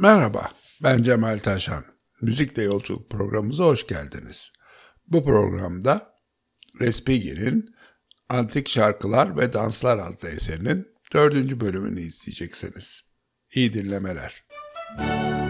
Merhaba, ben Cemal Taşan. Müzikle Yolculuk programımıza hoş geldiniz. Bu programda Respighi'nin Antik Şarkılar ve Danslar adlı eserinin dördüncü bölümünü izleyeceksiniz. İyi dinlemeler. Müzik